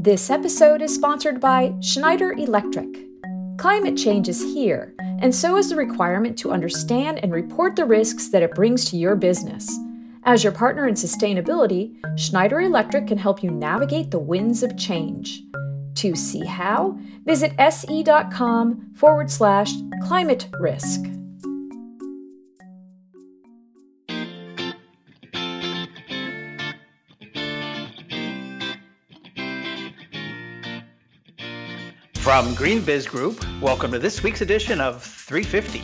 This episode is sponsored by Schneider Electric. Climate change is here, and so is the requirement to understand and report the risks that it brings to your business. As your partner in sustainability, Schneider Electric can help you navigate the winds of change. To see how, visit se.com forward slash climate risk. From GreenBiz Group, welcome to this week's edition of 350.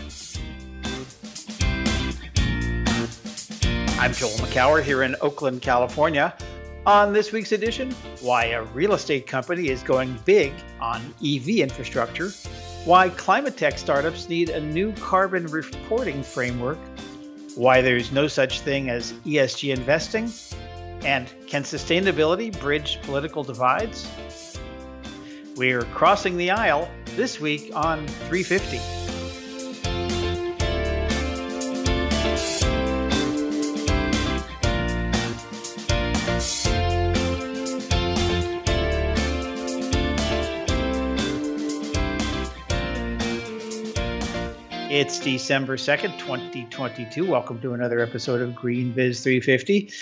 I'm Joel Makower here in Oakland, California. On this week's edition, why a real estate company is going big on EV infrastructure, why climate tech startups need a new carbon reporting framework, why there's no such thing as ESG investing, and can sustainability bridge political divides? We're crossing the aisle this week on 350. It's December 2nd, 2022. Welcome to another episode of GreenBiz 350.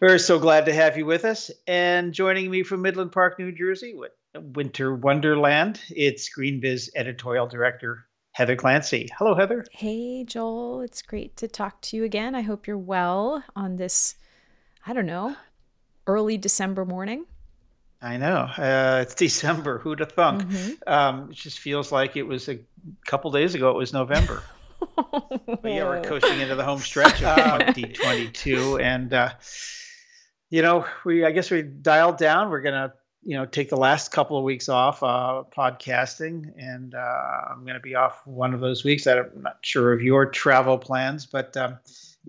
We're so glad to have you with us. And joining me from Midland Park, New Jersey, Winter Wonderland, it's GreenBiz editorial director Heather Clancy. Hello, Heather. Hey, Joel. It's great to talk to you again. I hope you're well on this, I don't know, early December morning. I know. Uh, it's December. Who'd have thunk? Mm-hmm. Um, it just feels like it was a couple days ago. It was November. but yeah, we're coasting into the home stretch of 2022, and uh, you know, we I guess we dialed down. We're gonna you know take the last couple of weeks off uh, podcasting, and uh, I'm going to be off one of those weeks. I'm not sure of your travel plans, but um,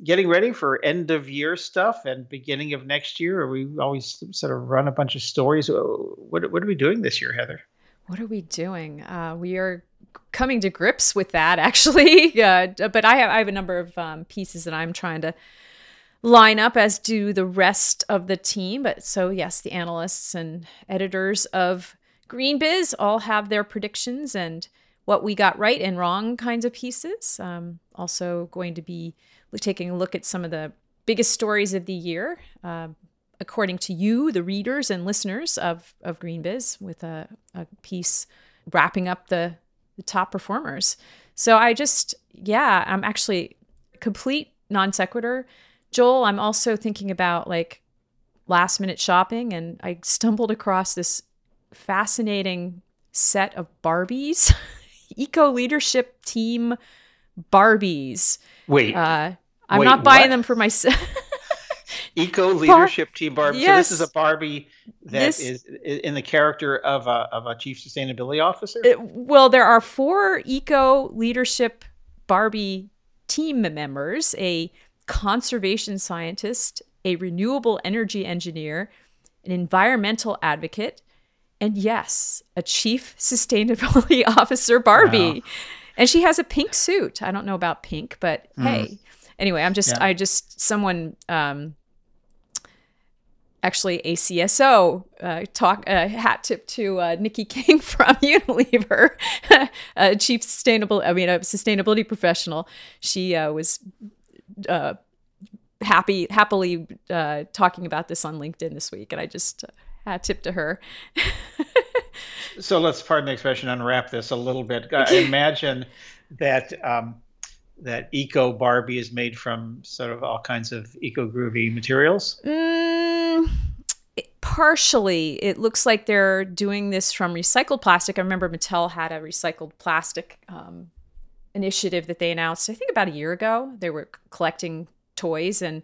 getting ready for end of year stuff and beginning of next year? we always sort of run a bunch of stories? What, what are we doing this year, Heather? What are we doing? Uh, we are coming to grips with that, actually. But I have I have a number of um, pieces that I'm trying to line up, as do the rest of the team. But so yes, the analysts and editors of GreenBiz all have their predictions and what we got right and wrong kinds of pieces. Um, also going to be taking a look at some of the biggest stories of the year, uh, according to you, the readers and listeners of, of GreenBiz, with a, a piece wrapping up the, the top performers. So I just, yeah, I'm actually complete non sequitur. Joel, I'm also thinking about like last minute shopping, and I stumbled across this fascinating set of Barbies, eco leadership team Barbies. Wait. Uh, I'm Wait, not buying what? them for myself. Eco leadership Bar- team Barbie. Yes. So this is a Barbie that this, is in the character of a of a chief sustainability officer. It, well, there are four eco leadership Barbie team members: a conservation scientist, a renewable energy engineer, an environmental advocate, and yes, a chief sustainability officer Barbie. Wow. And she has a pink suit. I don't know about pink, but mm. hey, anyway, I'm just, yeah. I just, someone, um, actually a CSO uh, talk uh, hat tip to uh, Nikki King from Unilever, a chief sustainable, I mean, a sustainability professional. She uh, was uh, happy, happily uh, talking about this on LinkedIn this week, and I just hat tip to her. so let's, pardon the expression, unwrap this a little bit. I imagine that. Um, that eco Barbie is made from sort of all kinds of eco groovy materials? Mm, partially. It looks like they're doing this from recycled plastic. I remember Mattel had a recycled plastic um, initiative that they announced, I think about a year ago. They were collecting toys. And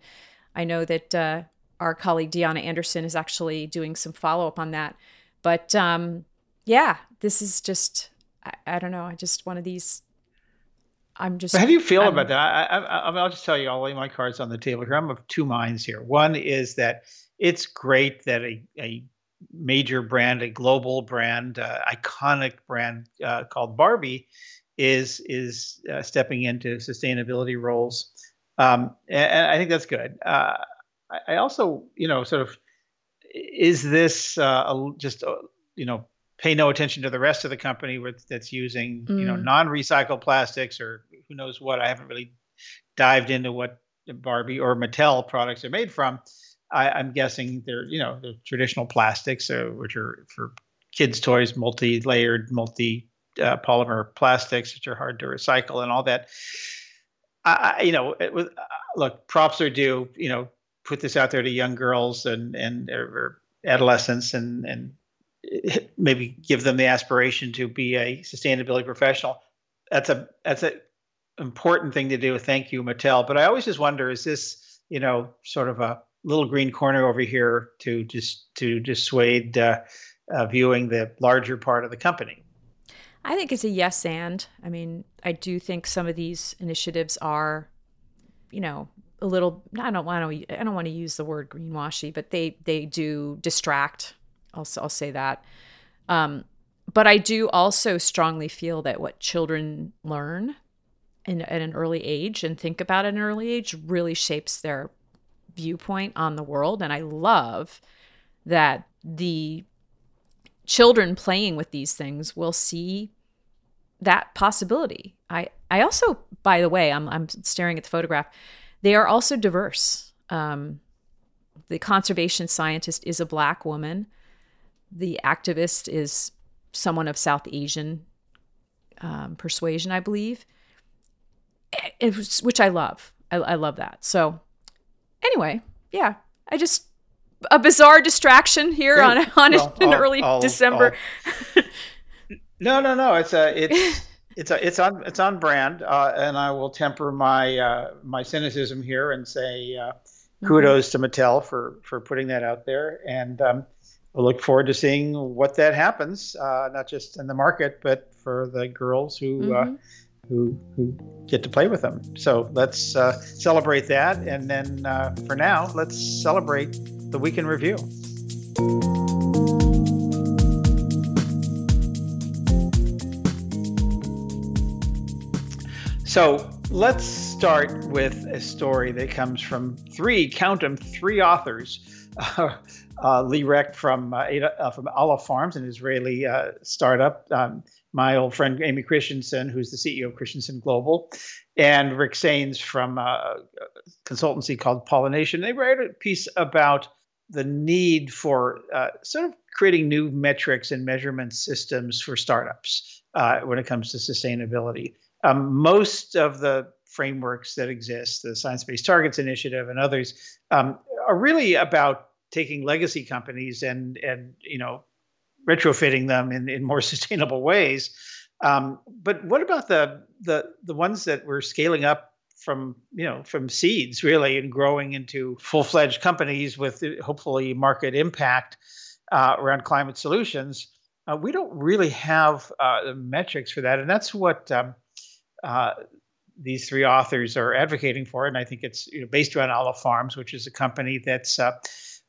I know that uh, our colleague Deanna Anderson is actually doing some follow up on that. But um, yeah, this is just, I, I don't know, I just one of these I'm just. How do you feel I'm, about that? I, I, will just tell you, I'll lay my cards on the table here. I'm of two minds here. One is that it's great that a, a major brand, a global brand, uh, iconic brand uh, called Barbie, is is uh, stepping into sustainability roles, um, and, I think that's good. Uh, I, I also, you know, sort of is this uh, just uh, you know pay no attention to the rest of the company with, that's using mm. you know mm. non-recycled plastics or who knows what? I haven't really dived into what Barbie or Mattel products are made from. I, am guessing they're you know the traditional plastics, uh, which are for kids' toys, multi-layered, multi-polymer uh, polymer plastics, which are hard to recycle, and all that. I, you know, with uh, look, props are due. You know, put this out there to young girls and and or adolescents, and and maybe give them the aspiration to be a sustainability professional. That's a that's a important thing to do. Thank you, Mattel. But I always just wonder: is this you know sort of a little green corner over here to just to dissuade uh, uh, viewing the larger part of the company? I think it's a yes and. I mean, I do think some of these initiatives are, you know, a little. I don't want to. I don't want to use the word greenwashy, but they they do distract. I'll I'll say that. Um, but I do also strongly feel that what children learn in, at an early age and think about at an early age really shapes their viewpoint on the world. And I love that the children playing with these things will see that possibility. I, I also, by the way, I'm, I'm staring at the photograph. They are also diverse. Um, the conservation scientist is a black woman. The activist is someone of South Asian um, persuasion, I believe, it was, which I love. I, I love that. So, anyway, yeah, I just a bizarre distraction here on on well, in I'll, early I'll, December. I'll, no, no, no. It's a it's it's a, it's on it's on brand, uh, and I will temper my uh, my cynicism here and say uh, mm-hmm. kudos mm-hmm. to Mattel for for putting that out there, and um, we'll look forward to seeing what that happens, uh, not just in the market, but for the girls who. Uh, mm-hmm who who get to play with them. So let's uh, celebrate that, and then uh, for now, let's celebrate the week in review. So let's start with a story that comes from three, count them, three authors. Uh, uh, Lee Recht from uh, Ada, uh, from Aleph Farms, an Israeli uh, startup. Um, my old friend Amy Christensen, who's the CEO of Christensen Global, and Rick Saines from uh, a consultancy called Pollination. They wrote a piece about the need for uh, sort of creating new metrics and measurement systems for startups uh, when it comes to sustainability. Um, most of the frameworks that exist, the Science Based Targets Initiative and others, um, are really about taking legacy companies and and you know retrofitting them in, in more sustainable ways. Um, but what about the the the ones that we're scaling up from you know from seeds really and growing into full fledged companies with hopefully market impact uh, around climate solutions? Uh, we don't really have uh, metrics for that, and that's what um, uh, these three authors are advocating for. And I think it's you know, based around Aleph Farms, which is a company that's uh,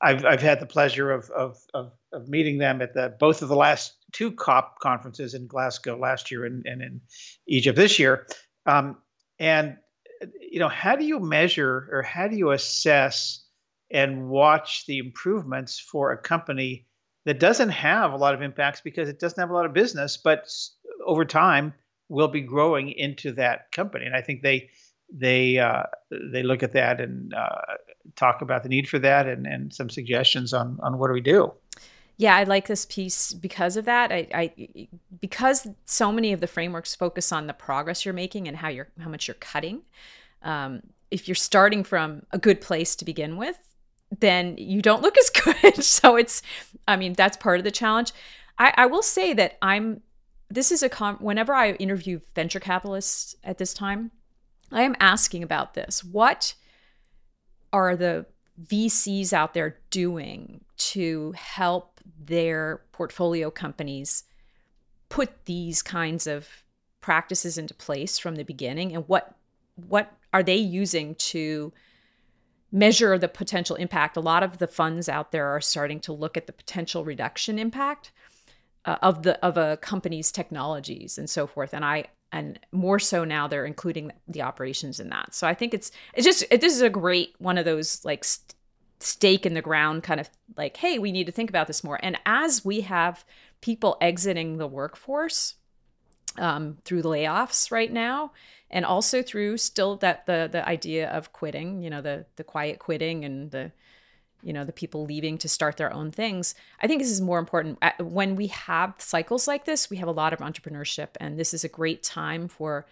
I've I've had the pleasure of of of, of meeting them at the both of the last two COP conferences in Glasgow last year and, and in Egypt this year. Um, and you know, how do you measure or how do you assess and watch the improvements for a company that doesn't have a lot of impacts because it doesn't have a lot of business, but over time will be growing into that company? And I think they they uh, they look at that and uh, talk about the need for that and, and some suggestions on on what do we do. Yeah, I like this piece because of that. I, I because so many of the frameworks focus on the progress you're making and how you're how much you're cutting. Um, if you're starting from a good place to begin with, then you don't look as good. so it's, I mean, that's part of the challenge. I, I will say that I'm. This is a com- whenever I interview venture capitalists at this time, I am asking about this. What are the VCs out there doing to help their portfolio companies put these kinds of practices into place from the beginning and what what are they using to measure the potential impact? A lot of the funds out there are starting to look at the potential reduction impact uh, of the of a company's technologies and so forth. And i and more so now they're including the operations in that. So i think it's it's just it, this is a great one of those like st- stake in the ground kind of like hey we need to think about this more. And as we have people exiting the workforce um, through layoffs right now and also through still that the the idea of quitting you know the the quiet quitting and the you know the people leaving to start their own things. I think this is more important. When we have cycles like this we have a lot of entrepreneurship and this is a great time for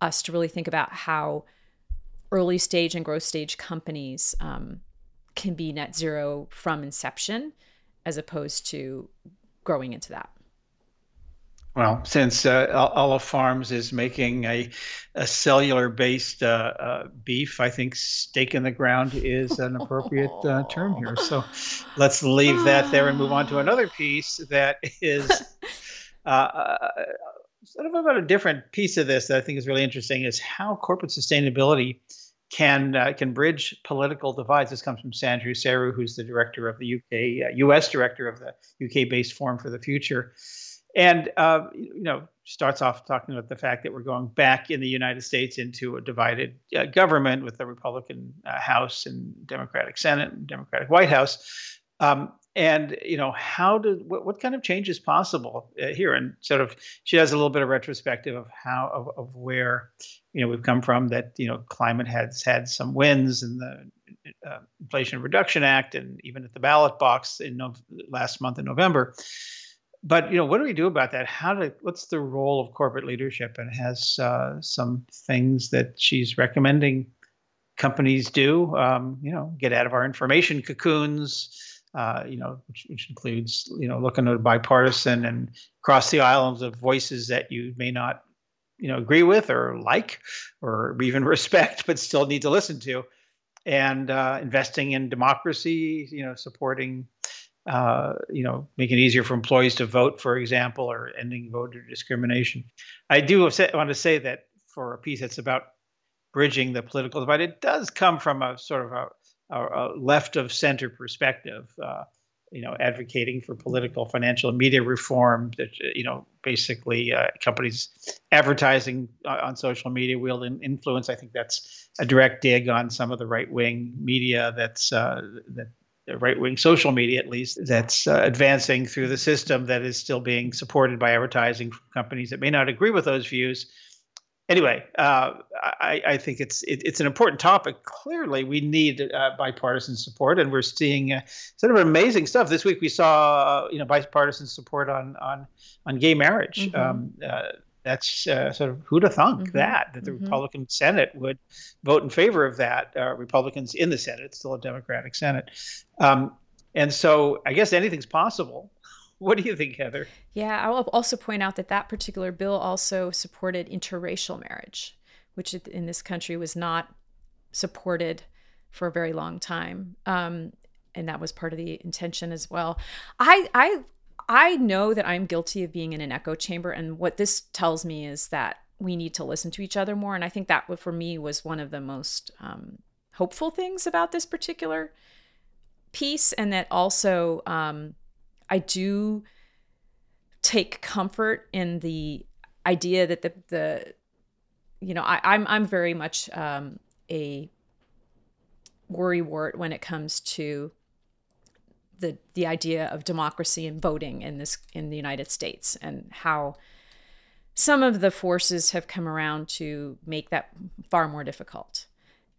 us to really think about how early stage and growth stage companies um, can be net zero from inception as opposed to growing into that well, since uh, Aleph Farms is making a, a cellular based uh, uh, beef, I think stake in the ground is an appropriate uh, term here. So let's leave that there and move on to another piece that is uh, uh, sort of about a different piece of this that I think is really interesting is how corporate sustainability can uh, can bridge political divides. This comes from Sandhu Seru, who's the director of the UK uh, US director of the UK based Forum for the Future and uh, you know starts off talking about the fact that we're going back in the United States into a divided uh, government with the Republican uh, House and Democratic Senate and Democratic White House. Um, and you know how did what, what kind of change is possible uh, here and sort of she has a little bit of retrospective of how of, of where you know we've come from that you know climate has had some wins in the uh, inflation reduction act and even at the ballot box in no, last month in november but you know what do we do about that? How do what's the role of corporate leadership? And has uh, some things that she's recommending companies do um, you know get out of our information cocoons uh, you know which, which, includes you know looking at bipartisan and across the islands of voices that you may not you know agree with or like or even respect but still need to listen to. And uh, investing in democracy you know supporting uh, you know, making it easier for employees to vote, for example, or ending voter discrimination. I do want to say that for a piece that's about bridging the political divide, it does come from a sort of a, a, a left of center perspective. Uh, you know, advocating for political, financial, and media reform. That you know, basically, uh, companies advertising on social media will influence. I think that's a direct dig on some of the right wing media that's uh, that right wing social media, at least, that's uh, advancing through the system that is still being supported by advertising from companies that may not agree with those views. Anyway, uh, I, I, think it's it, it's an important topic. Clearly, we need uh, bipartisan support, and we're seeing uh, sort of amazing stuff. This week, we saw uh, you know bipartisan support on on on gay marriage. Mm-hmm. Um, uh, that's uh, sort of who'd have thunk mm-hmm. that that the mm-hmm. Republican Senate would vote in favor of that. Uh, Republicans in the Senate, it's still a Democratic Senate, um, and so I guess anything's possible. What do you think, Heather? Yeah, I will also point out that that particular bill also supported interracial marriage, which in this country was not supported for a very long time. Um, and that was part of the intention as well. I I I know that I'm guilty of being in an echo chamber. And what this tells me is that we need to listen to each other more. And I think that for me was one of the most um, hopeful things about this particular piece. And that also um, I do take comfort in the idea that the, the you know, I, I'm, I'm very much um, a worrywart when it comes to the the idea of democracy and voting in this in the United States and how some of the forces have come around to make that far more difficult.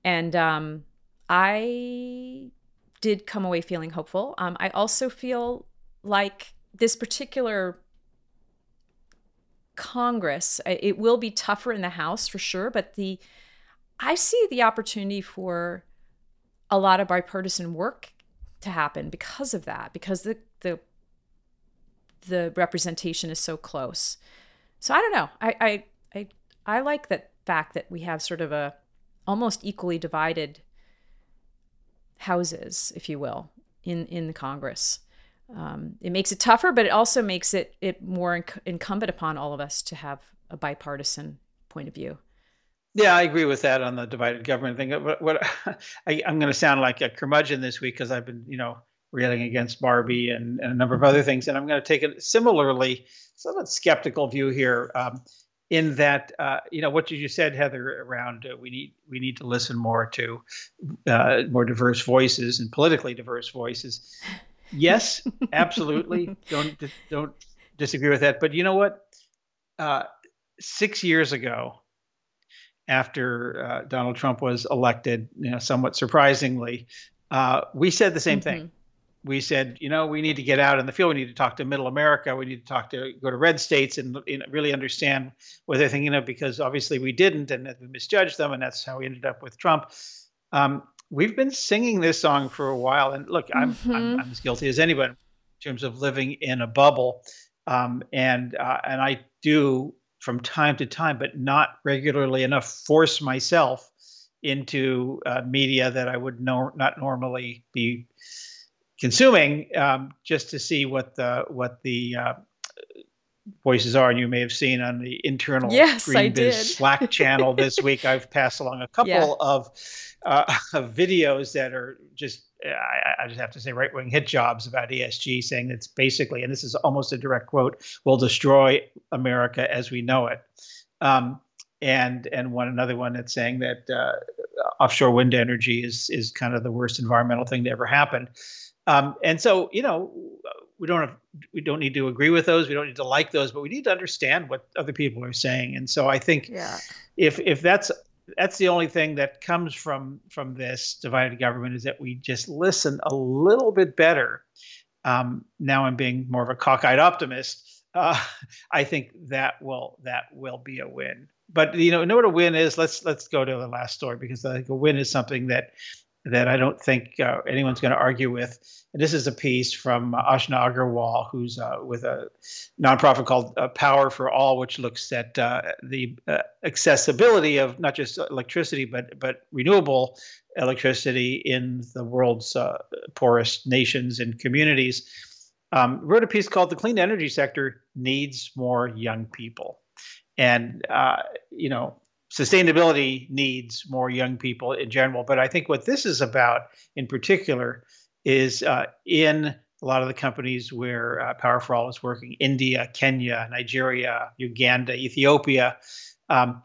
And um, I did come away feeling hopeful. Um, I also feel like this particular Congress, it will be tougher in the House for sure, but the I see the opportunity for a lot of bipartisan work to happen because of that because the the the representation is so close. So i don't know. I i i, I like that fact that we have sort of a almost equally divided houses if you will in in the congress. Um, it makes it tougher but it also makes it it more inc- incumbent upon all of us to have a bipartisan point of view yeah, I agree with that on the divided government thing. What, what I, am going to sound like a curmudgeon this week because I've been, you know, railing against Barbie and, and, a number of other things, and I'm going to take a similarly somewhat skeptical view here. Um, in that uh, you know what you said, Heather, around uh, we need we need to listen more to uh, more diverse voices and politically diverse voices. Yes, absolutely. don't don't disagree with that. But you know what? Uh, six years ago, after uh, Donald Trump was elected, you know, somewhat surprisingly, uh, we said the same mm-hmm. thing we said, you know, we need to get out in the field. We need to talk to Middle America. We need to talk to go to red states and, and really understand what they're thinking of because obviously we didn't and we misjudged them, and that's how we ended up with Trump. Um, we've been singing this song for a while, and look, I'm, mm-hmm. I'm, I'm as guilty as anyone in terms of living in a bubble, um, and uh, and I do from time to time, but not regularly enough, force myself into uh, media that I would no, not normally be consuming um, just to see what the what the uh, voices are. And you may have seen on the internal yes, Greenbiz Slack channel this week, I've passed along a couple yeah. of, uh, of videos that are just. I, I just have to say, right wing hit jobs about ESG, saying it's basically, and this is almost a direct quote, will destroy America as we know it. Um, and and one another one that's saying that uh, offshore wind energy is is kind of the worst environmental thing to ever happen. Um, and so, you know, we don't have, we don't need to agree with those. We don't need to like those, but we need to understand what other people are saying. And so, I think yeah. if if that's that's the only thing that comes from from this divided government is that we just listen a little bit better. Um, now I'm being more of a cockeyed optimist. Uh, I think that will that will be a win. But you know, know what a win is. Let's let's go to the last story because I think a win is something that that I don't think uh, anyone's going to argue with. And this is a piece from uh, Ashna Agarwal, who's uh, with a nonprofit called uh, Power for All, which looks at uh, the uh, accessibility of not just electricity but but renewable electricity in the world's poorest nations and communities. Um, wrote a piece called "The Clean Energy Sector Needs More Young People," and you know sustainability needs more young people in general. But I think what this is about in particular is uh, in a lot of the companies where uh, Power for All is working India, Kenya, Nigeria, Uganda, Ethiopia um,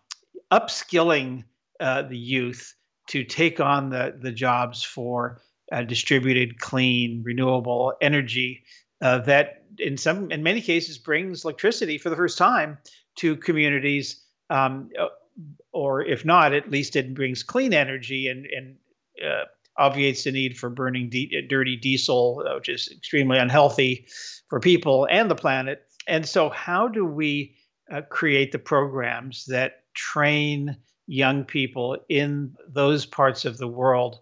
upskilling uh, the youth to take on the, the jobs for uh, distributed, clean, renewable energy uh, that in some in many cases brings electricity for the first time to communities um, or if not, at least it brings clean energy and and uh, obviates the need for burning de- dirty diesel, uh, which is extremely unhealthy for people and the planet. And so, how do we uh, create the programs that train young people in those parts of the world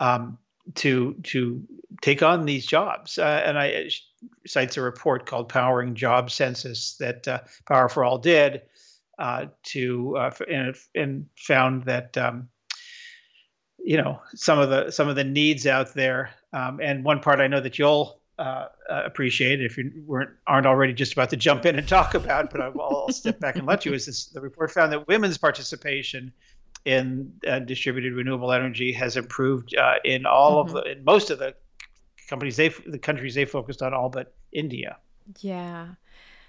um, to to take on these jobs? Uh, and I cites a report called "Powering Job Census" that uh, Power for All did uh, to uh, and, and found that um, you know some of the some of the needs out there. Um, and one part I know that you'll uh, uh appreciate if you weren't aren't already just about to jump in and talk about, but I'll, I'll step back and let you. Is this the report found that women's participation in uh, distributed renewable energy has improved uh, in all mm-hmm. of the in most of the companies they the countries they focused on all but India. Yeah.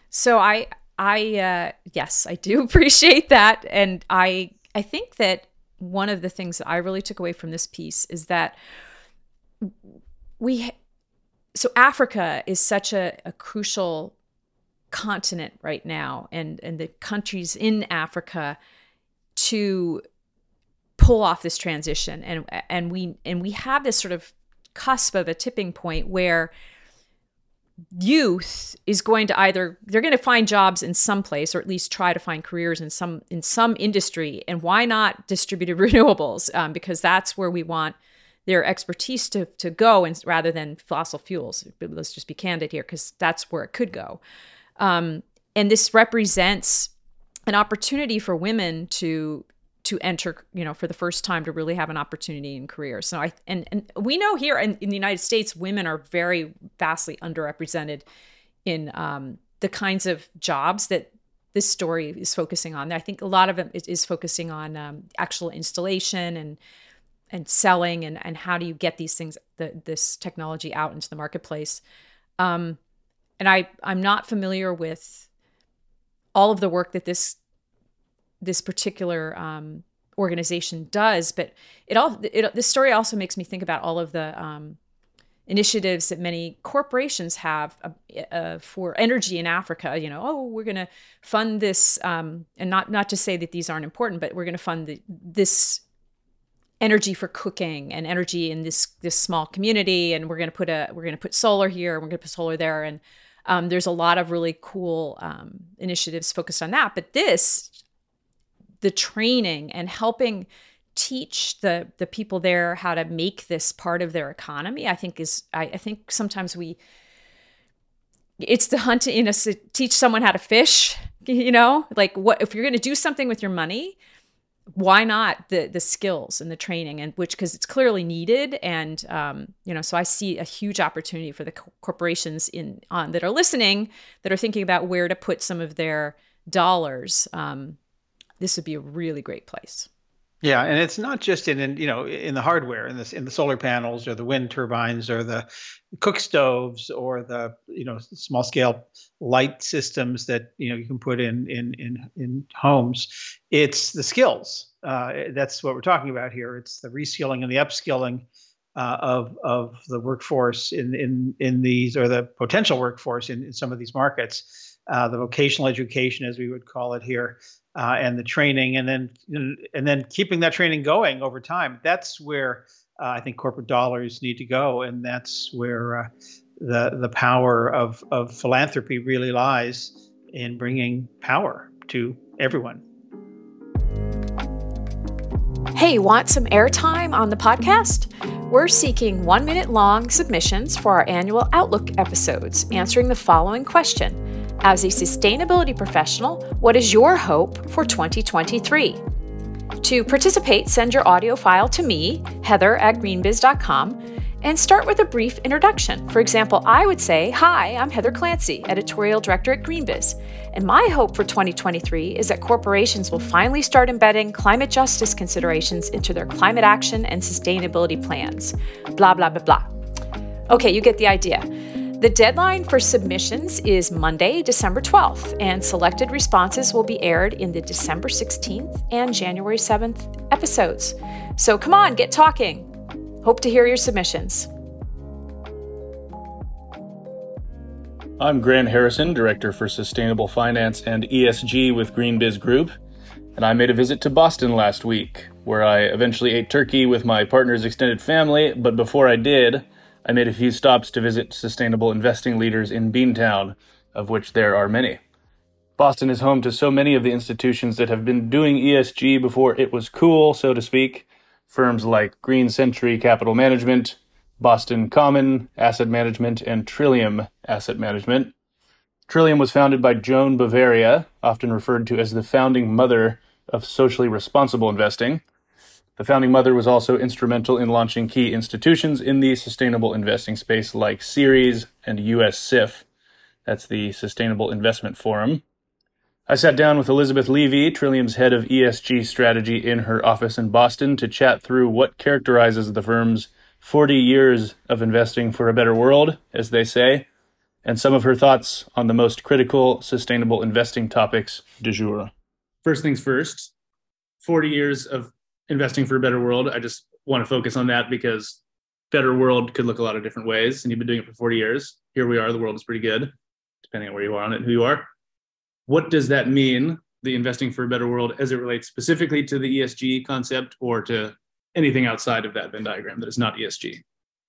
So I I uh, yes, I do appreciate that, and I I think that one of the things that I really took away from this piece is that we so Africa is such a, a crucial continent right now, and and the countries in Africa to pull off this transition, and and we and we have this sort of cusp of a tipping point where youth is going to either they're going to find jobs in some place or at least try to find careers in some in some industry and why not distributed renewables? Um, because that's where we want their expertise to, to go and rather than fossil fuels. Let's just be candid here because that's where it could go. Um, and this represents an opportunity for women to to enter, you know, for the first time to really have an opportunity in career. So I and and we know here in, in the United States, women are very vastly underrepresented in um, the kinds of jobs that this story is focusing on. I think a lot of it is focusing on um, actual installation and and selling and and how do you get these things the, this technology out into the marketplace. Um, and I I'm not familiar with all of the work that this this particular um, organization does. But it all it, this story also makes me think about all of the um, initiatives that many corporations have uh, uh, for energy in Africa. You know, oh, we're going to fund this, um, and not not to say that these aren't important, but we're going to fund the, this energy for cooking and energy in this this small community, and we're going to put a we're going to put solar here, and we're going to put solar there, and um, there's a lot of really cool um, initiatives focused on that. But this, the training and helping teach the the people there how to make this part of their economy i think is i, I think sometimes we it's the hunt in to teach someone how to fish you know? Like what if you're going to do something with your money why not the the skills and the training and which because it's clearly needed and um, you know so i see a huge opportunity for the co- corporations in on that are listening that are thinking about where to put some of their dollars um, this would be a really great place yeah, and it's not just in, in you know in the hardware in this in the solar panels or the wind turbines or the cook stoves or the you know small scale light systems that you know you can put in in in in homes. It's the skills. Uh, that's what we're talking about here. It's the reskilling and the upskilling uh, of of the workforce in in in these or the potential workforce in, in some of these markets. Uh, the vocational education, as we would call it here, uh, and the training, and then and then keeping that training going over time. That's where uh, I think corporate dollars need to go, and that's where uh, the the power of of philanthropy really lies in bringing power to everyone. Hey, want some airtime on the podcast? We're seeking one minute long submissions for our annual Outlook episodes, answering the following question as a sustainability professional, what is your hope for 2023? To participate, send your audio file to me, heather at greenbiz.com, and start with a brief introduction. For example, I would say, Hi, I'm Heather Clancy, editorial director at Greenbiz. And my hope for 2023 is that corporations will finally start embedding climate justice considerations into their climate action and sustainability plans. Blah, blah, blah, blah. Okay, you get the idea. The deadline for submissions is Monday, December 12th, and selected responses will be aired in the December 16th and January 7th episodes. So come on, get talking. Hope to hear your submissions. I'm Grant Harrison, Director for Sustainable Finance and ESG with GreenBiz Group, and I made a visit to Boston last week, where I eventually ate turkey with my partner's extended family, but before I did, I made a few stops to visit sustainable investing leaders in Beantown, of which there are many. Boston is home to so many of the institutions that have been doing ESG before it was cool, so to speak. Firms like Green Century Capital Management, Boston Common Asset Management, and Trillium Asset Management. Trillium was founded by Joan Bavaria, often referred to as the founding mother of socially responsible investing. The founding mother was also instrumental in launching key institutions in the sustainable investing space like Ceres and US SIF. That's the Sustainable Investment Forum. I sat down with Elizabeth Levy, Trillium's head of ESG strategy, in her office in Boston to chat through what characterizes the firm's 40 years of investing for a better world, as they say, and some of her thoughts on the most critical sustainable investing topics du jour. First things first 40 years of investing for a better world. I just want to focus on that because better world could look a lot of different ways. And you've been doing it for 40 years. Here we are. The world is pretty good, depending on where you are on it, and who you are. What does that mean, the investing for a better world, as it relates specifically to the ESG concept or to anything outside of that Venn diagram that is not ESG?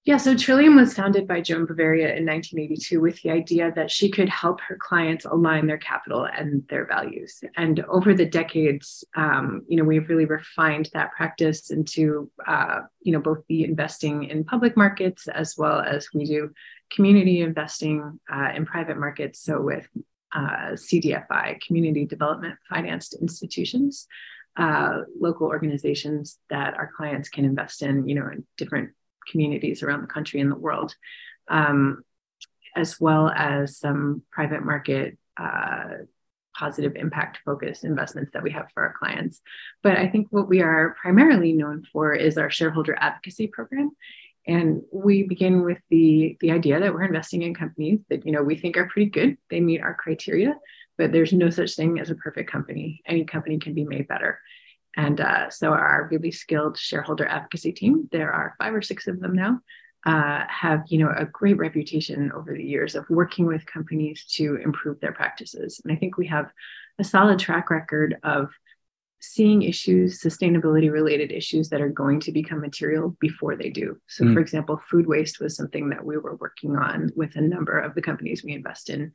Yeah, so Trillium was founded by Joan Bavaria in 1982 with the idea that she could help her clients align their capital and their values. And over the decades, um, you know, we've really refined that practice into, uh, you know, both the investing in public markets as well as we do community investing uh, in private markets. So with uh, CDFI, Community Development Financed Institutions, uh, local organizations that our clients can invest in, you know, in different communities around the country and the world, um, as well as some private market uh, positive impact focused investments that we have for our clients. But I think what we are primarily known for is our shareholder advocacy program. And we begin with the, the idea that we're investing in companies that you know we think are pretty good. They meet our criteria. but there's no such thing as a perfect company. Any company can be made better. And uh, so our really skilled shareholder advocacy team, there are five or six of them now, uh, have you know a great reputation over the years of working with companies to improve their practices. And I think we have a solid track record of seeing issues, sustainability related issues that are going to become material before they do. So, mm. for example, food waste was something that we were working on with a number of the companies we invest in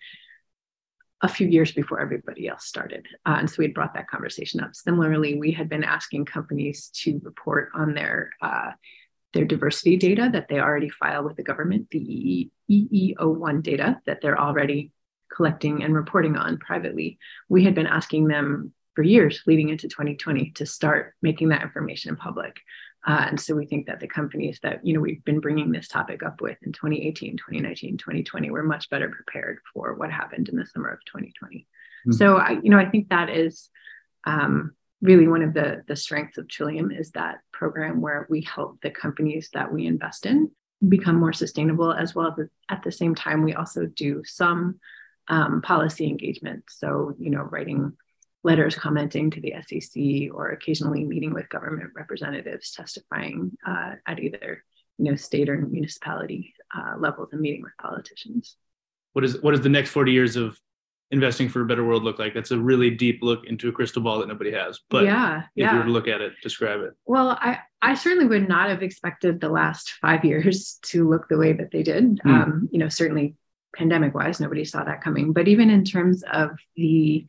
a few years before everybody else started. Uh, and so we had brought that conversation up. Similarly, we had been asking companies to report on their uh, their diversity data that they already file with the government, the EEO1 data that they're already collecting and reporting on privately. We had been asking them for years leading into 2020 to start making that information public. Uh, and so we think that the companies that you know we've been bringing this topic up with in 2018, 2019, 2020 were much better prepared for what happened in the summer of 2020. Mm-hmm. So I, you know, I think that is um, really one of the the strengths of Trillium is that program where we help the companies that we invest in become more sustainable, as well as at the same time we also do some um, policy engagement. So you know, writing letters commenting to the SEC or occasionally meeting with government representatives testifying uh, at either you know state or municipality uh, levels and meeting with politicians. What is what does the next 40 years of investing for a better world look like? That's a really deep look into a crystal ball that nobody has. But yeah, if yeah. you were to look at it, describe it. Well, I, I certainly would not have expected the last five years to look the way that they did. Mm. Um, you know, certainly pandemic wise, nobody saw that coming. But even in terms of the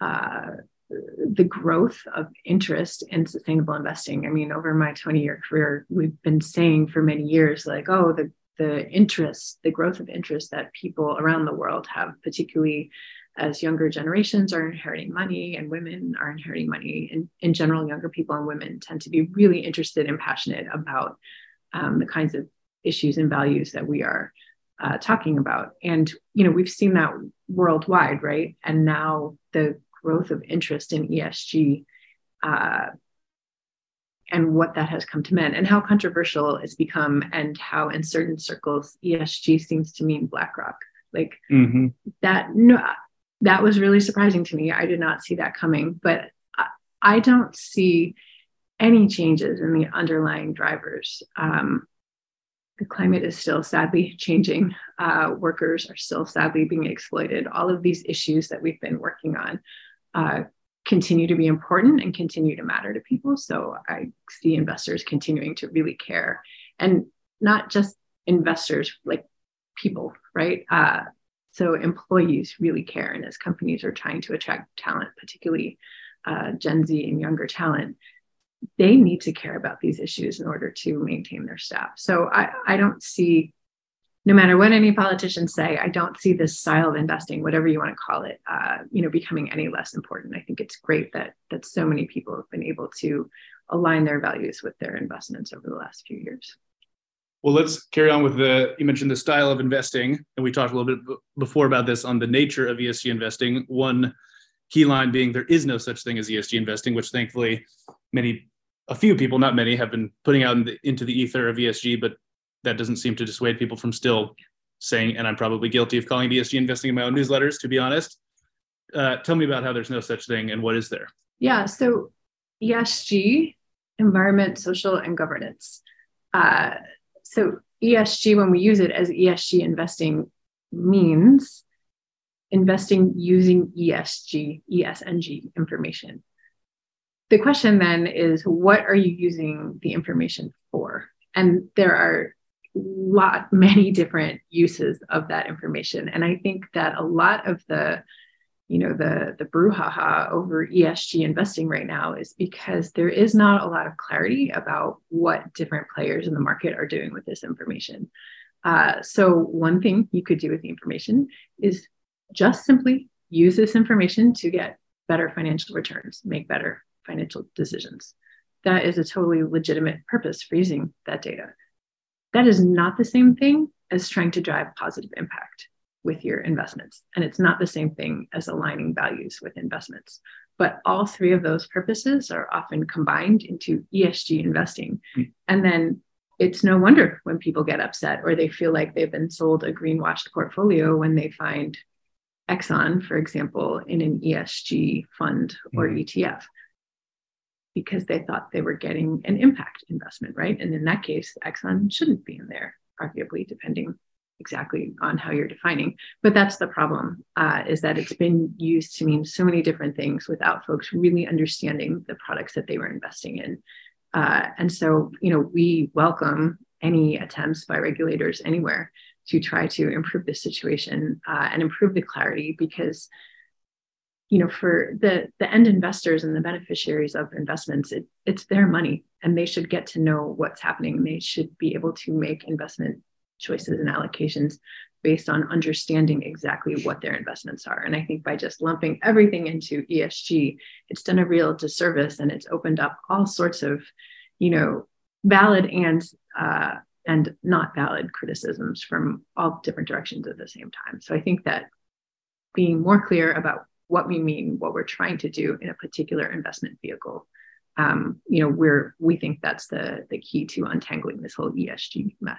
uh, the growth of interest in sustainable investing. I mean, over my 20 year career, we've been saying for many years, like, oh, the the interest, the growth of interest that people around the world have, particularly as younger generations are inheriting money and women are inheriting money. In, in general, younger people and women tend to be really interested and passionate about um, the kinds of issues and values that we are uh, talking about. And, you know, we've seen that worldwide, right? And now the growth of interest in ESG uh, and what that has come to mean and how controversial it's become and how in certain circles ESG seems to mean BlackRock. Like mm-hmm. that, no, that was really surprising to me. I did not see that coming, but I, I don't see any changes in the underlying drivers. Um, the climate is still sadly changing. Uh, workers are still sadly being exploited. All of these issues that we've been working on uh, continue to be important and continue to matter to people. So I see investors continuing to really care and not just investors, like people, right? Uh, so employees really care. And as companies are trying to attract talent, particularly uh, Gen Z and younger talent, they need to care about these issues in order to maintain their staff. So I, I don't see no matter what any politicians say, I don't see this style of investing, whatever you want to call it, uh, you know, becoming any less important. I think it's great that that so many people have been able to align their values with their investments over the last few years. Well, let's carry on with the. You mentioned the style of investing, and we talked a little bit before about this on the nature of ESG investing. One key line being there is no such thing as ESG investing, which thankfully many, a few people, not many, have been putting out in the, into the ether of ESG, but that doesn't seem to dissuade people from still saying, and I'm probably guilty of calling ESG investing in my own newsletters, to be honest. Uh, tell me about how there's no such thing and what is there? Yeah, so ESG, environment, social, and governance. Uh, so ESG, when we use it as ESG investing, means investing using ESG, ESNG information. The question then is, what are you using the information for? And there are lot many different uses of that information. And i think that a lot of the you know the the brouhaha over esg investing right now is because there is not a lot of clarity about what different players in the market are doing with this information. Uh, so one thing you could do with the information is just simply use this information to get better financial returns make better financial decisions. That is a totally legitimate purpose for using that data that is not the same thing as trying to drive positive impact with your investments. And it's not the same thing as aligning values with investments. But all three of those purposes are often combined into ESG investing. Mm. And then it's no wonder when people get upset or they feel like they've been sold a greenwashed portfolio when they find Exxon, for example, in an ESG fund or mm. ETF because they thought they were getting an impact investment, right? And in that case, Exxon shouldn't be in there, arguably, depending exactly on how you're defining. But that's the problem, uh, is that it's been used to mean so many different things without folks really understanding the products that they were investing in. Uh, and so, you know, we welcome any attempts by regulators anywhere to try to improve the situation uh, and improve the clarity because you know for the the end investors and the beneficiaries of investments it, it's their money and they should get to know what's happening they should be able to make investment choices and allocations based on understanding exactly what their investments are and i think by just lumping everything into esg it's done a real disservice and it's opened up all sorts of you know valid and uh, and not valid criticisms from all different directions at the same time. So I think that being more clear about what we mean, what we're trying to do in a particular investment vehicle, um, you know, we're we think that's the the key to untangling this whole ESG mess.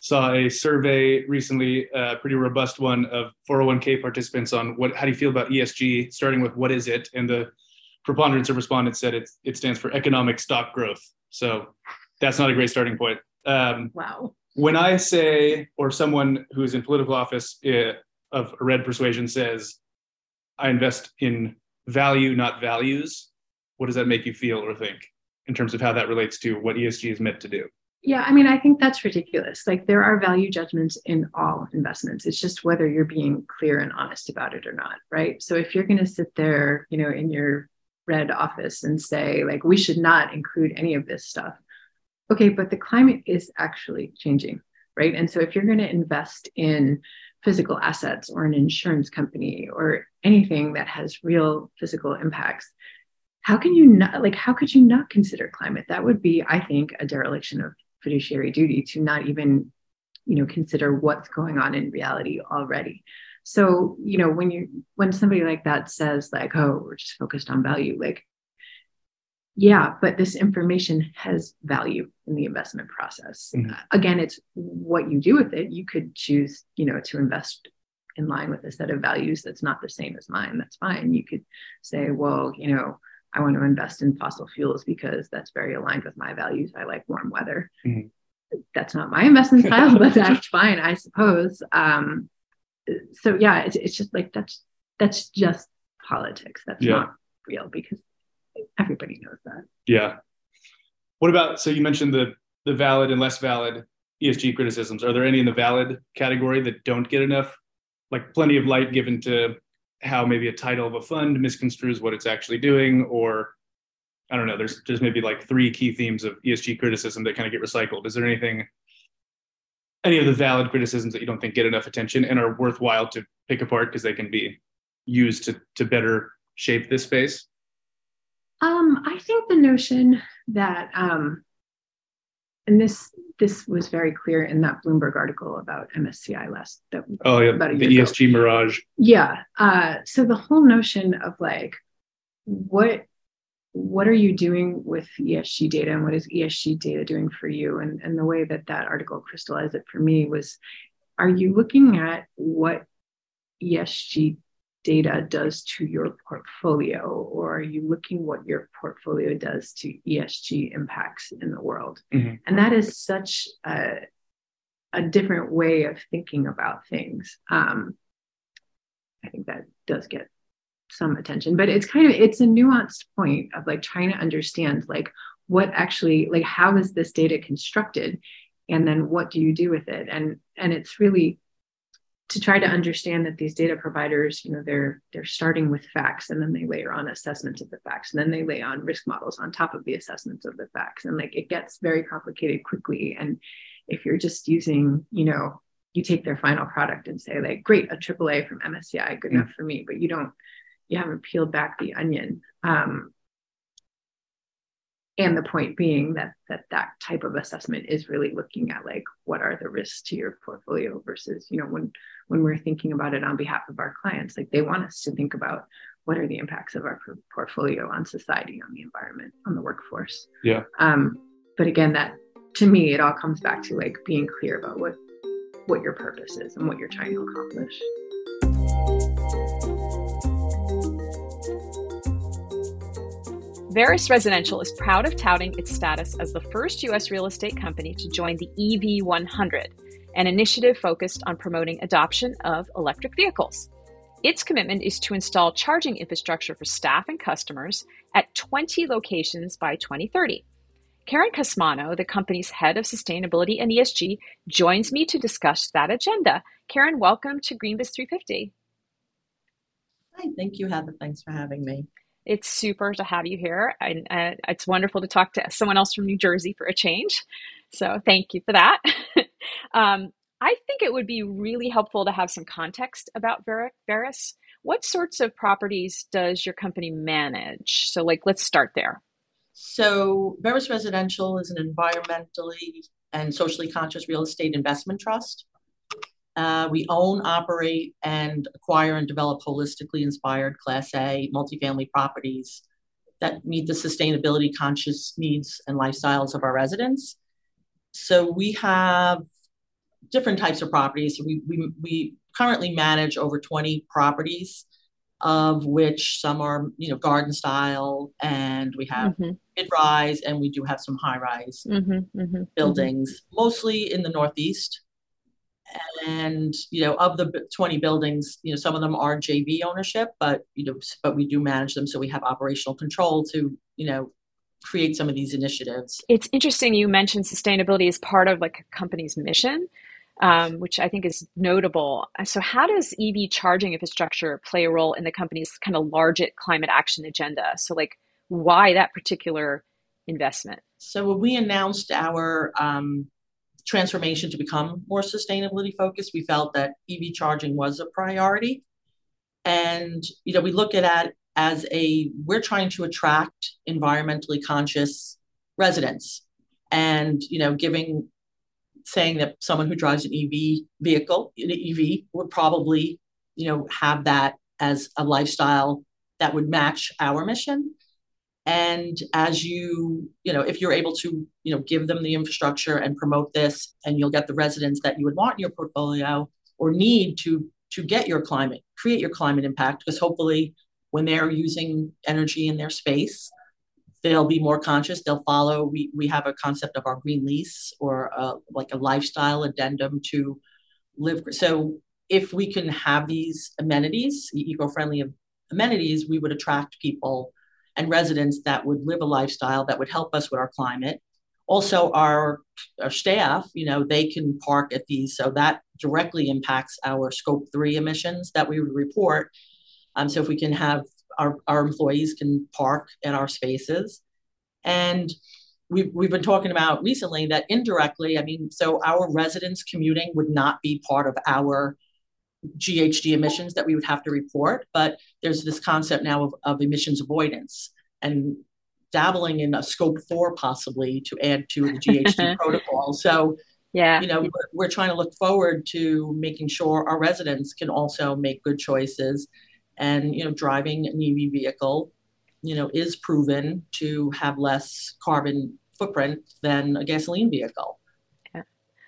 Saw a survey recently, a pretty robust one of 401k participants on what how do you feel about ESG, starting with what is it, and the preponderance of respondents said it it stands for economic stock growth. So that's not a great starting point. Um, wow. When I say, or someone who is in political office uh, of a red persuasion says, I invest in value, not values, what does that make you feel or think in terms of how that relates to what ESG is meant to do? Yeah, I mean, I think that's ridiculous. Like, there are value judgments in all investments. It's just whether you're being clear and honest about it or not, right? So, if you're going to sit there, you know, in your red office and say, like, we should not include any of this stuff, okay, but the climate is actually changing, right? And so if you're going to invest in physical assets or an insurance company or anything that has real physical impacts, how can you not like how could you not consider climate? That would be, I think, a dereliction of fiduciary duty to not even, you know, consider what's going on in reality already. So, you know, when you when somebody like that says like, oh, we're just focused on value, like yeah, but this information has value in the investment process. Mm-hmm. Uh, again, it's what you do with it. You could choose, you know, to invest in line with a set of values that's not the same as mine. That's fine. You could say, well, you know, I want to invest in fossil fuels because that's very aligned with my values. I like warm weather. Mm-hmm. That's not my investment style, but that's fine, I suppose. Um, so yeah, it's, it's just like that's that's just politics. That's yeah. not real because everybody knows that. Yeah. What about so you mentioned the the valid and less valid ESG criticisms. Are there any in the valid category that don't get enough like plenty of light given to how maybe a title of a fund misconstrues what it's actually doing or I don't know, there's just maybe like three key themes of ESG criticism that kind of get recycled. Is there anything any of the valid criticisms that you don't think get enough attention and are worthwhile to pick apart because they can be used to to better shape this space? Um, I think the notion that, um, and this this was very clear in that Bloomberg article about MSCI last. That, oh yeah, about the ESG ago. mirage. Yeah. Uh, so the whole notion of like, what what are you doing with ESG data, and what is ESG data doing for you? And and the way that that article crystallized it for me was, are you looking at what ESG data does to your portfolio, or are you looking what your portfolio does to ESG impacts in the world? Mm-hmm. And that is such a, a different way of thinking about things. Um, I think that does get some attention, but it's kind of it's a nuanced point of like trying to understand like what actually like how is this data constructed, and then what do you do with it? And and it's really to try to understand that these data providers you know they're they're starting with facts and then they layer on assessments of the facts and then they lay on risk models on top of the assessments of the facts. And like it gets very complicated quickly. And if you're just using you know you take their final product and say like great a aaa from msci good mm. enough for me but you don't you haven't peeled back the onion um, and the point being that that that type of assessment is really looking at like what are the risks to your portfolio versus you know when when we're thinking about it on behalf of our clients like they want us to think about what are the impacts of our portfolio on society on the environment on the workforce. Yeah. Um but again that to me it all comes back to like being clear about what what your purpose is and what you're trying to accomplish Veris Residential is proud of touting its status as the first U.S. real estate company to join the EV 100, an initiative focused on promoting adoption of electric vehicles. Its commitment is to install charging infrastructure for staff and customers at 20 locations by 2030. Karen Casmano, the company's head of sustainability and ESG, joins me to discuss that agenda. Karen, welcome to GreenBiz 350. Hi, thank you, Heather. Thanks for having me. It's super to have you here, and uh, it's wonderful to talk to someone else from New Jersey for a change. So, thank you for that. um, I think it would be really helpful to have some context about Ver- Veris. What sorts of properties does your company manage? So, like, let's start there. So, Veris Residential is an environmentally and socially conscious real estate investment trust. Uh, we own, operate, and acquire and develop holistically inspired Class A multifamily properties that meet the sustainability conscious needs and lifestyles of our residents. So we have different types of properties. We, we, we currently manage over 20 properties, of which some are, you know, garden style, and we have mm-hmm. mid-rise, and we do have some high-rise mm-hmm, mm-hmm, mm-hmm. buildings, mostly in the Northeast. And you know, of the 20 buildings, you know, some of them are JV ownership, but you know, but we do manage them, so we have operational control to, you know, create some of these initiatives. It's interesting you mentioned sustainability as part of like a company's mission um, which I think is notable. So, how does EV charging infrastructure play a role in the company's kind of large climate action agenda? So, like, why that particular investment? So, when we announced our um, transformation to become more sustainability focused, we felt that EV charging was a priority. And, you know, we look at it as a, we're trying to attract environmentally conscious residents and, you know, giving saying that someone who drives an EV vehicle, an EV, would probably, you know, have that as a lifestyle that would match our mission. And as you, you know, if you're able to, you know, give them the infrastructure and promote this, and you'll get the residents that you would want in your portfolio or need to to get your climate, create your climate impact, because hopefully when they're using energy in their space, they'll be more conscious they'll follow. We, we have a concept of our green lease or a, like a lifestyle addendum to live so if we can have these amenities eco-friendly amenities we would attract people and residents that would live a lifestyle that would help us with our climate also our our staff you know they can park at these so that directly impacts our scope 3 emissions that we would report um, so if we can have our, our employees can park in our spaces. And we've, we've been talking about recently that indirectly, I mean, so our residents commuting would not be part of our GHG emissions that we would have to report, but there's this concept now of, of emissions avoidance and dabbling in a scope four possibly to add to the GHG protocol. So, yeah, you know, we're, we're trying to look forward to making sure our residents can also make good choices and you know driving an EV vehicle you know is proven to have less carbon footprint than a gasoline vehicle. Yeah.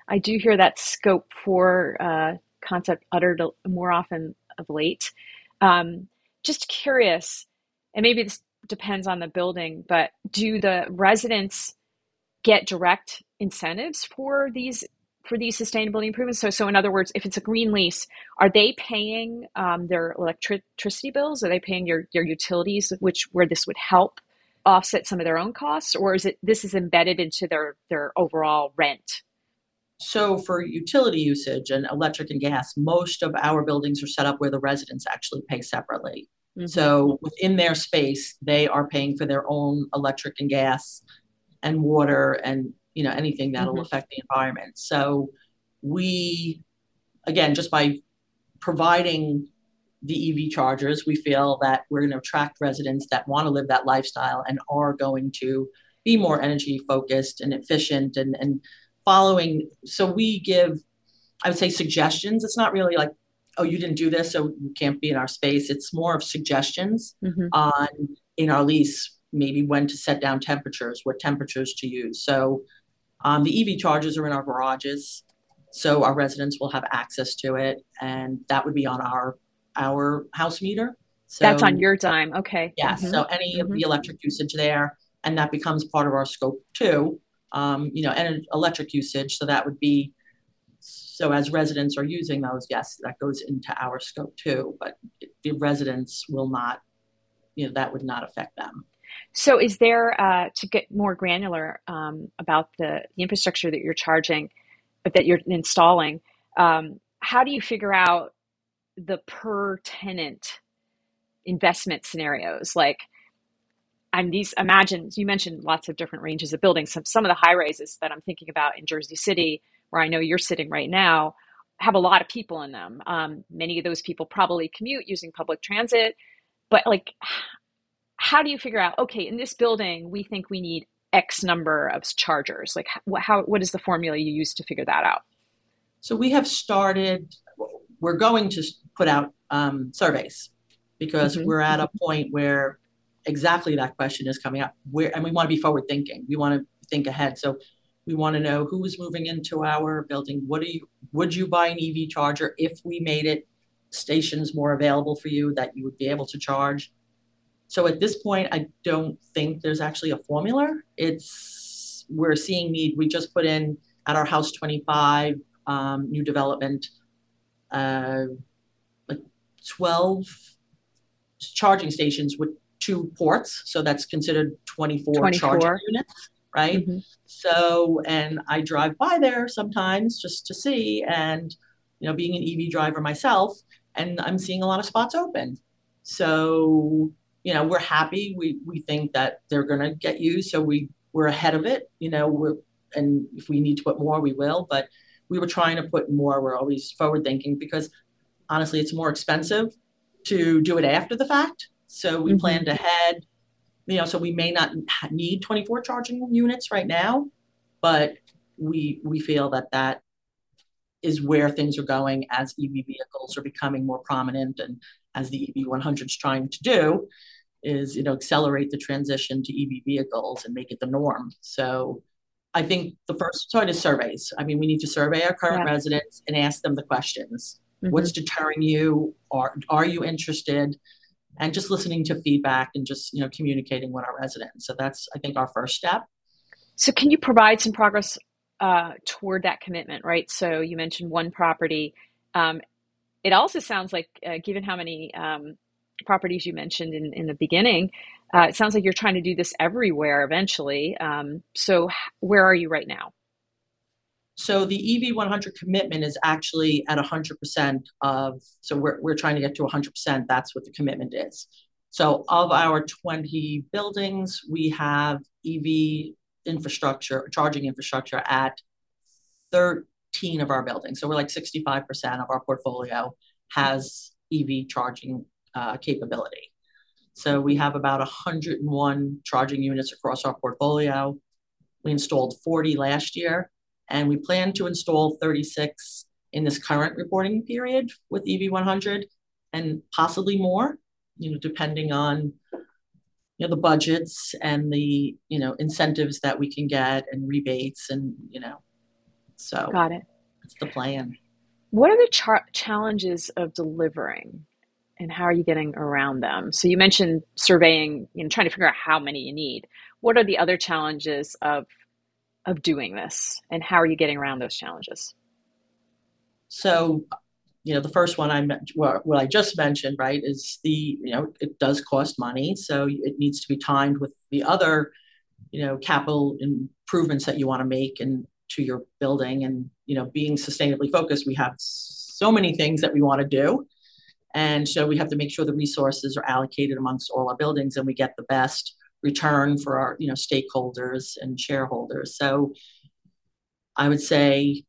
I do hear that scope four uh, concept uttered more often of late. Um, just curious, and maybe this depends on the building, but do the residents get direct incentives for these for these sustainability improvements? So, so in other words, if it's a green lease, are they paying um, their electricity bills? Are they paying your your utilities, which where this would help offset some of their own costs, or is it this is embedded into their their overall rent? So for utility usage and electric and gas, most of our buildings are set up where the residents actually pay separately. Mm-hmm. So within their space, they are paying for their own electric and gas and water and you know anything that'll mm-hmm. affect the environment so we again just by providing the ev chargers we feel that we're going to attract residents that want to live that lifestyle and are going to be more energy focused and efficient and and following so we give i would say suggestions it's not really like oh you didn't do this so you can't be in our space it's more of suggestions mm-hmm. on in our lease maybe when to set down temperatures what temperatures to use so um, the EV chargers are in our garages, so our residents will have access to it, and that would be on our our house meter. So, That's on your dime. Okay. Yeah. Mm-hmm. So any mm-hmm. of the electric usage there, and that becomes part of our scope two. Um, you know, and electric usage. So that would be so as residents are using those, yes, that goes into our scope two. But the residents will not. You know, that would not affect them. So, is there uh, to get more granular um, about the, the, infrastructure that you're charging, that you're installing? Um, how do you figure out the per tenant investment scenarios? Like, I'm these imagine you mentioned lots of different ranges of buildings. Some some of the high rises that I'm thinking about in Jersey City, where I know you're sitting right now, have a lot of people in them. Um, many of those people probably commute using public transit, but like, how do you figure out? Okay, in this building, we think we need X number of chargers. Like, how, how what is the formula you use to figure that out? So we have started. We're going to put out um, surveys because mm-hmm. we're at a point where exactly that question is coming up. Where and we want to be forward thinking. We want to think ahead. So we want to know who is moving into our building. What do you would you buy an EV charger if we made it stations more available for you that you would be able to charge? So at this point, I don't think there's actually a formula. It's we're seeing need. We just put in at our Haus25 um, new development, uh, like 12 charging stations with two ports. So that's considered 24, 24. charging units, right? Mm-hmm. So, and I drive by there sometimes just to see, and, you know, being an EV driver myself, and I'm seeing a lot of spots open. So, you know, we're happy. We, we think that they're going to get used. So we, we're ahead of it, you know, we're, and if we need to put more, we will. But we were trying to put more. We're always forward thinking because honestly, it's more expensive to do it after the fact. So we mm-hmm. planned ahead. You know, so we may not need 24 charging units right now, but we we feel that that is where things are going as EV vehicles are becoming more prominent, and as the EV 100 is trying to do, is you know accelerate the transition to EV vehicles and make it the norm. So I think the first part is surveys. I mean, we need to survey our current yeah. residents and ask them the questions. Mm-hmm. What's deterring you? Are are you interested? And just listening to feedback and just you know communicating with our residents. So that's I think our first step. So can you provide some progress uh, toward that commitment? Right. So you mentioned one property. Um, it also sounds like, uh, given how many um, properties you mentioned in, in the beginning, uh, it sounds like you're trying to do this everywhere eventually. Um, so, where are you right now? So the EV 100 commitment is actually at 100% of, so we're, we're trying to get to 100%. That's what the commitment is. So of our 20 buildings, we have EV infrastructure, charging infrastructure at 13 of our buildings. So we're like 65% of our portfolio has EV charging uh, capability. So we have about 101 charging units across our portfolio. We installed 40 last year, and we plan to install 36 in this current reporting period with EV100 and possibly more, you know, depending on you know the budgets and the you know incentives that we can get and rebates and you know so got it that's the plan what are the char- challenges of delivering and how are you getting around them? So you mentioned surveying, you know, trying to figure out how many you need. What are the other challenges of of doing this, and how are you getting around those challenges? So, you know, the first one I meant, well, what I just mentioned, right, is the you know it does cost money, so it needs to be timed with the other, you know, capital improvements that you want to make and to your building, and you know, being sustainably focused, we have so many things that we want to do and so we have to make sure the resources are allocated amongst all our buildings and we get the best return for our you know stakeholders and shareholders. So I would say,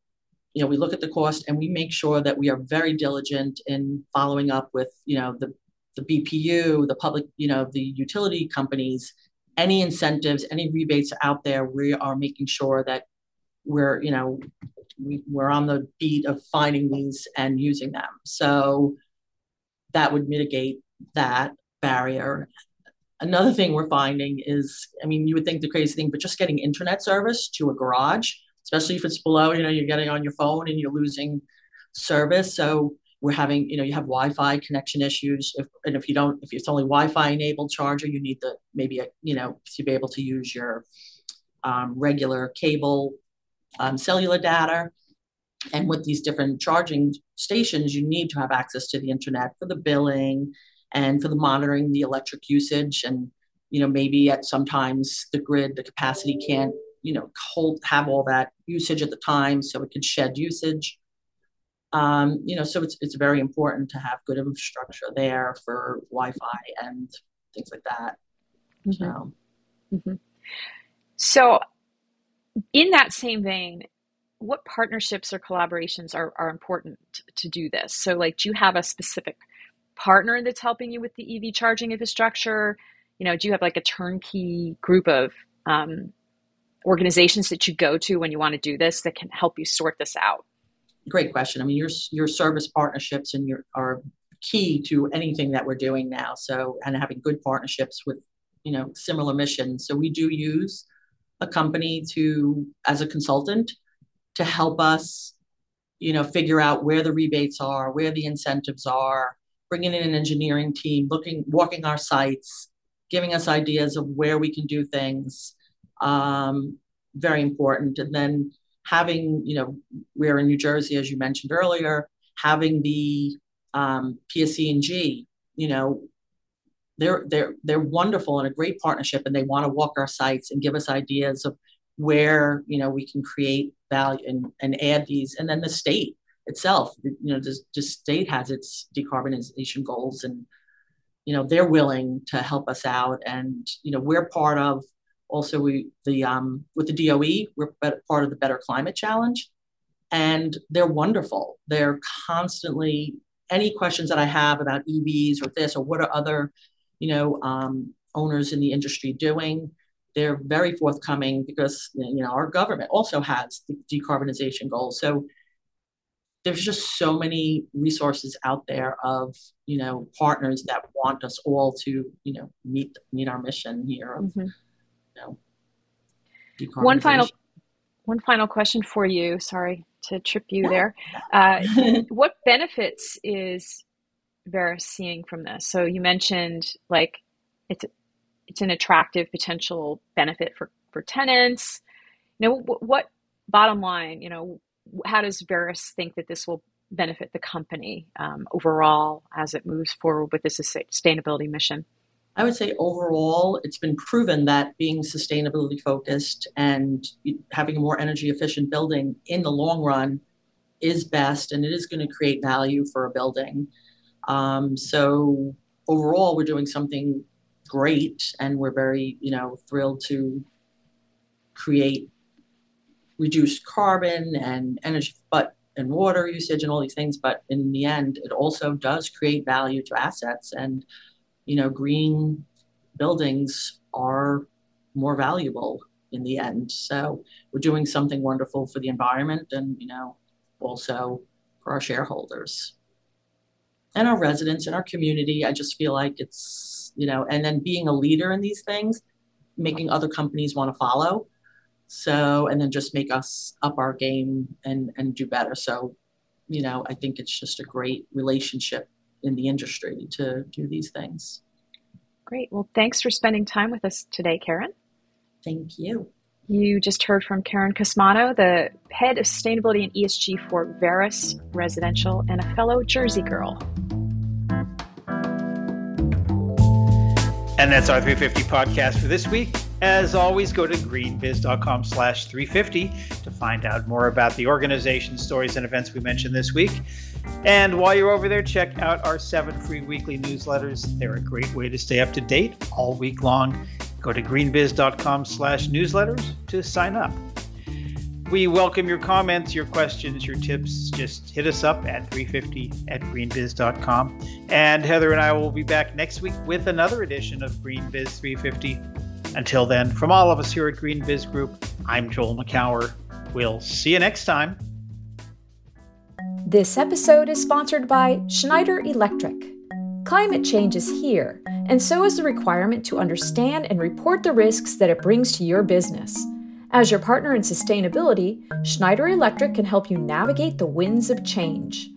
you know, we look at the cost and we make sure that we are very diligent in following up with, you know, the the BPU, the public, you know, the utility companies, any incentives, any rebates out there, we are making sure that we're, you know, we, we're on the beat of finding these and using them. So that would mitigate that barrier. Another thing we're finding is, I mean, you would think the crazy thing, but just getting internet service to a garage, especially if it's below, you know, you're getting on your phone and you're losing service. So we're having, you know, you have Wi-Fi connection issues. If, and if you don't, if it's only Wi-Fi enabled charger, you need the maybe a, you know to be able to use your um, regular cable um, cellular data. And with these different charging stations, you need to have access to the internet for the billing and for the monitoring the electric usage. And you know maybe at sometimes the grid, the capacity can't you know hold have all that usage at the time, so it can shed usage. Um, you know, so it's it's very important to have good infrastructure there for Wi-Fi and things like that. Mm-hmm. So. Mm-hmm. so, in that same vein, what partnerships or collaborations are, are important to do this? So, like, do you have a specific partner that's helping you with the EV charging infrastructure? You know, do you have like a turnkey group of um, organizations that you go to when you want to do this that can help you sort this out? great question. I mean, your your service partnerships and your are key to anything that we're doing now. So, and having good partnerships with you know similar missions. So we do use a company to as a consultant to help us you know figure out where the rebates are where the incentives are bringing in an engineering team looking walking our sites giving us ideas of where we can do things um, very important. And then having, you know, we're in New Jersey, as you mentioned earlier, having the um, PSE&G, you know, they're they're they're wonderful and a great partnership, and they want to walk our sites and give us ideas of where you know we can create value and, and add these, and then the state itself, you know, the, the state has its decarbonization goals, and you know they're willing to help us out, and you know we're part of also we the um, with the DOE we're part of the Better Climate Challenge, and they're wonderful. They're constantly any questions that I have about EVs or this or what are other you know um, owners in the industry doing. They're very forthcoming because you know our government also has the decarbonization goals. So there's just so many resources out there of you know partners that want us all to you know meet meet our mission here of mm-hmm know, one final one final question for you. Sorry to trip you there. Uh, what benefits is Veris seeing from this? So you mentioned like it's it's an attractive potential benefit for for tenants. You know what, what bottom line? You know how does Veris think that this will benefit the company um, overall as it moves forward with this sustainability mission? I would say overall, it's been proven that being sustainability focused and having a more energy efficient building in the long run is best and it is going to create value for a building. Um, so overall, we're doing something great and we're very, you know, thrilled to create reduced carbon and energy, but and water usage and all these things. But in the end, it also does create value to assets and you know, green buildings are more valuable in the end. So we're doing something wonderful for the environment and, you know, also for our shareholders and our residents and our community. I just feel like it's, you know, and then being a leader in these things, making other companies want to follow. So, and then just make us up our game and, and do better. So, you know, I think it's just a great relationship in the industry to do these things. Great. Well, thanks for spending time with us today, Karen. Thank you. You just heard from Karen Casmano, the head of sustainability and ESG for Veris Residential and a fellow Jersey girl. And that's our 350 podcast for this week. As always, go to greenbiz.com slash 350 to find out more about the organization, stories, and events we mentioned this week. And while you're over there, check out our seven free weekly newsletters. They're a great way to stay up to date all week long. Go to greenbiz.com slash newsletters to sign up. We welcome your comments, your questions, your tips. Just hit us up at 350 at greenbiz.com. And Heather and I will be back next week with another edition of GreenBiz 350. Until then, from all of us here at GreenBiz Group, I'm Joel Makower. We'll see you next time. This episode is sponsored by Schneider Electric. Climate change is here, and so is the requirement to understand and report the risks that it brings to your business. As your partner in sustainability, Schneider Electric can help you navigate the winds of change.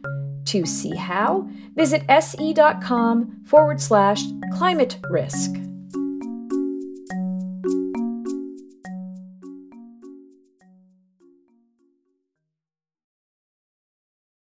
To see how, visit se.com forward slash climate risk.